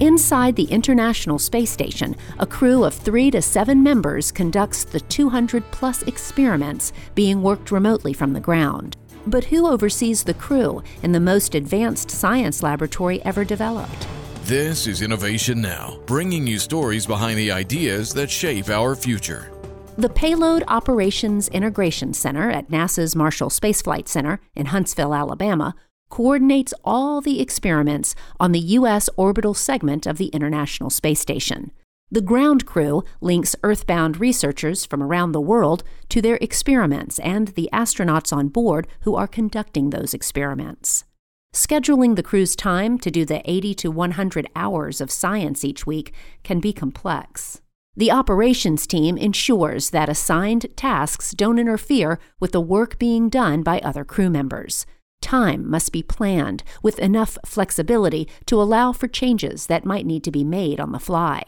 Inside the International Space Station, a crew of three to seven members conducts the 200 plus experiments being worked remotely from the ground. But who oversees the crew in the most advanced science laboratory ever developed? This is Innovation Now, bringing you stories behind the ideas that shape our future. The Payload Operations Integration Center at NASA's Marshall Space Flight Center in Huntsville, Alabama, coordinates all the experiments on the U.S. orbital segment of the International Space Station. The ground crew links Earthbound researchers from around the world to their experiments and the astronauts on board who are conducting those experiments. Scheduling the crew's time to do the 80 to 100 hours of science each week can be complex. The operations team ensures that assigned tasks don't interfere with the work being done by other crew members. Time must be planned with enough flexibility to allow for changes that might need to be made on the fly.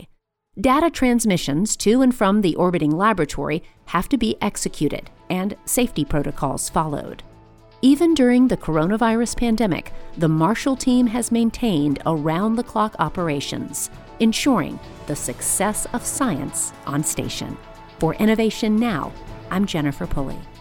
Data transmissions to and from the orbiting laboratory have to be executed and safety protocols followed. Even during the coronavirus pandemic, the Marshall team has maintained around the clock operations, ensuring the success of science on station. For Innovation Now, I'm Jennifer Pulley.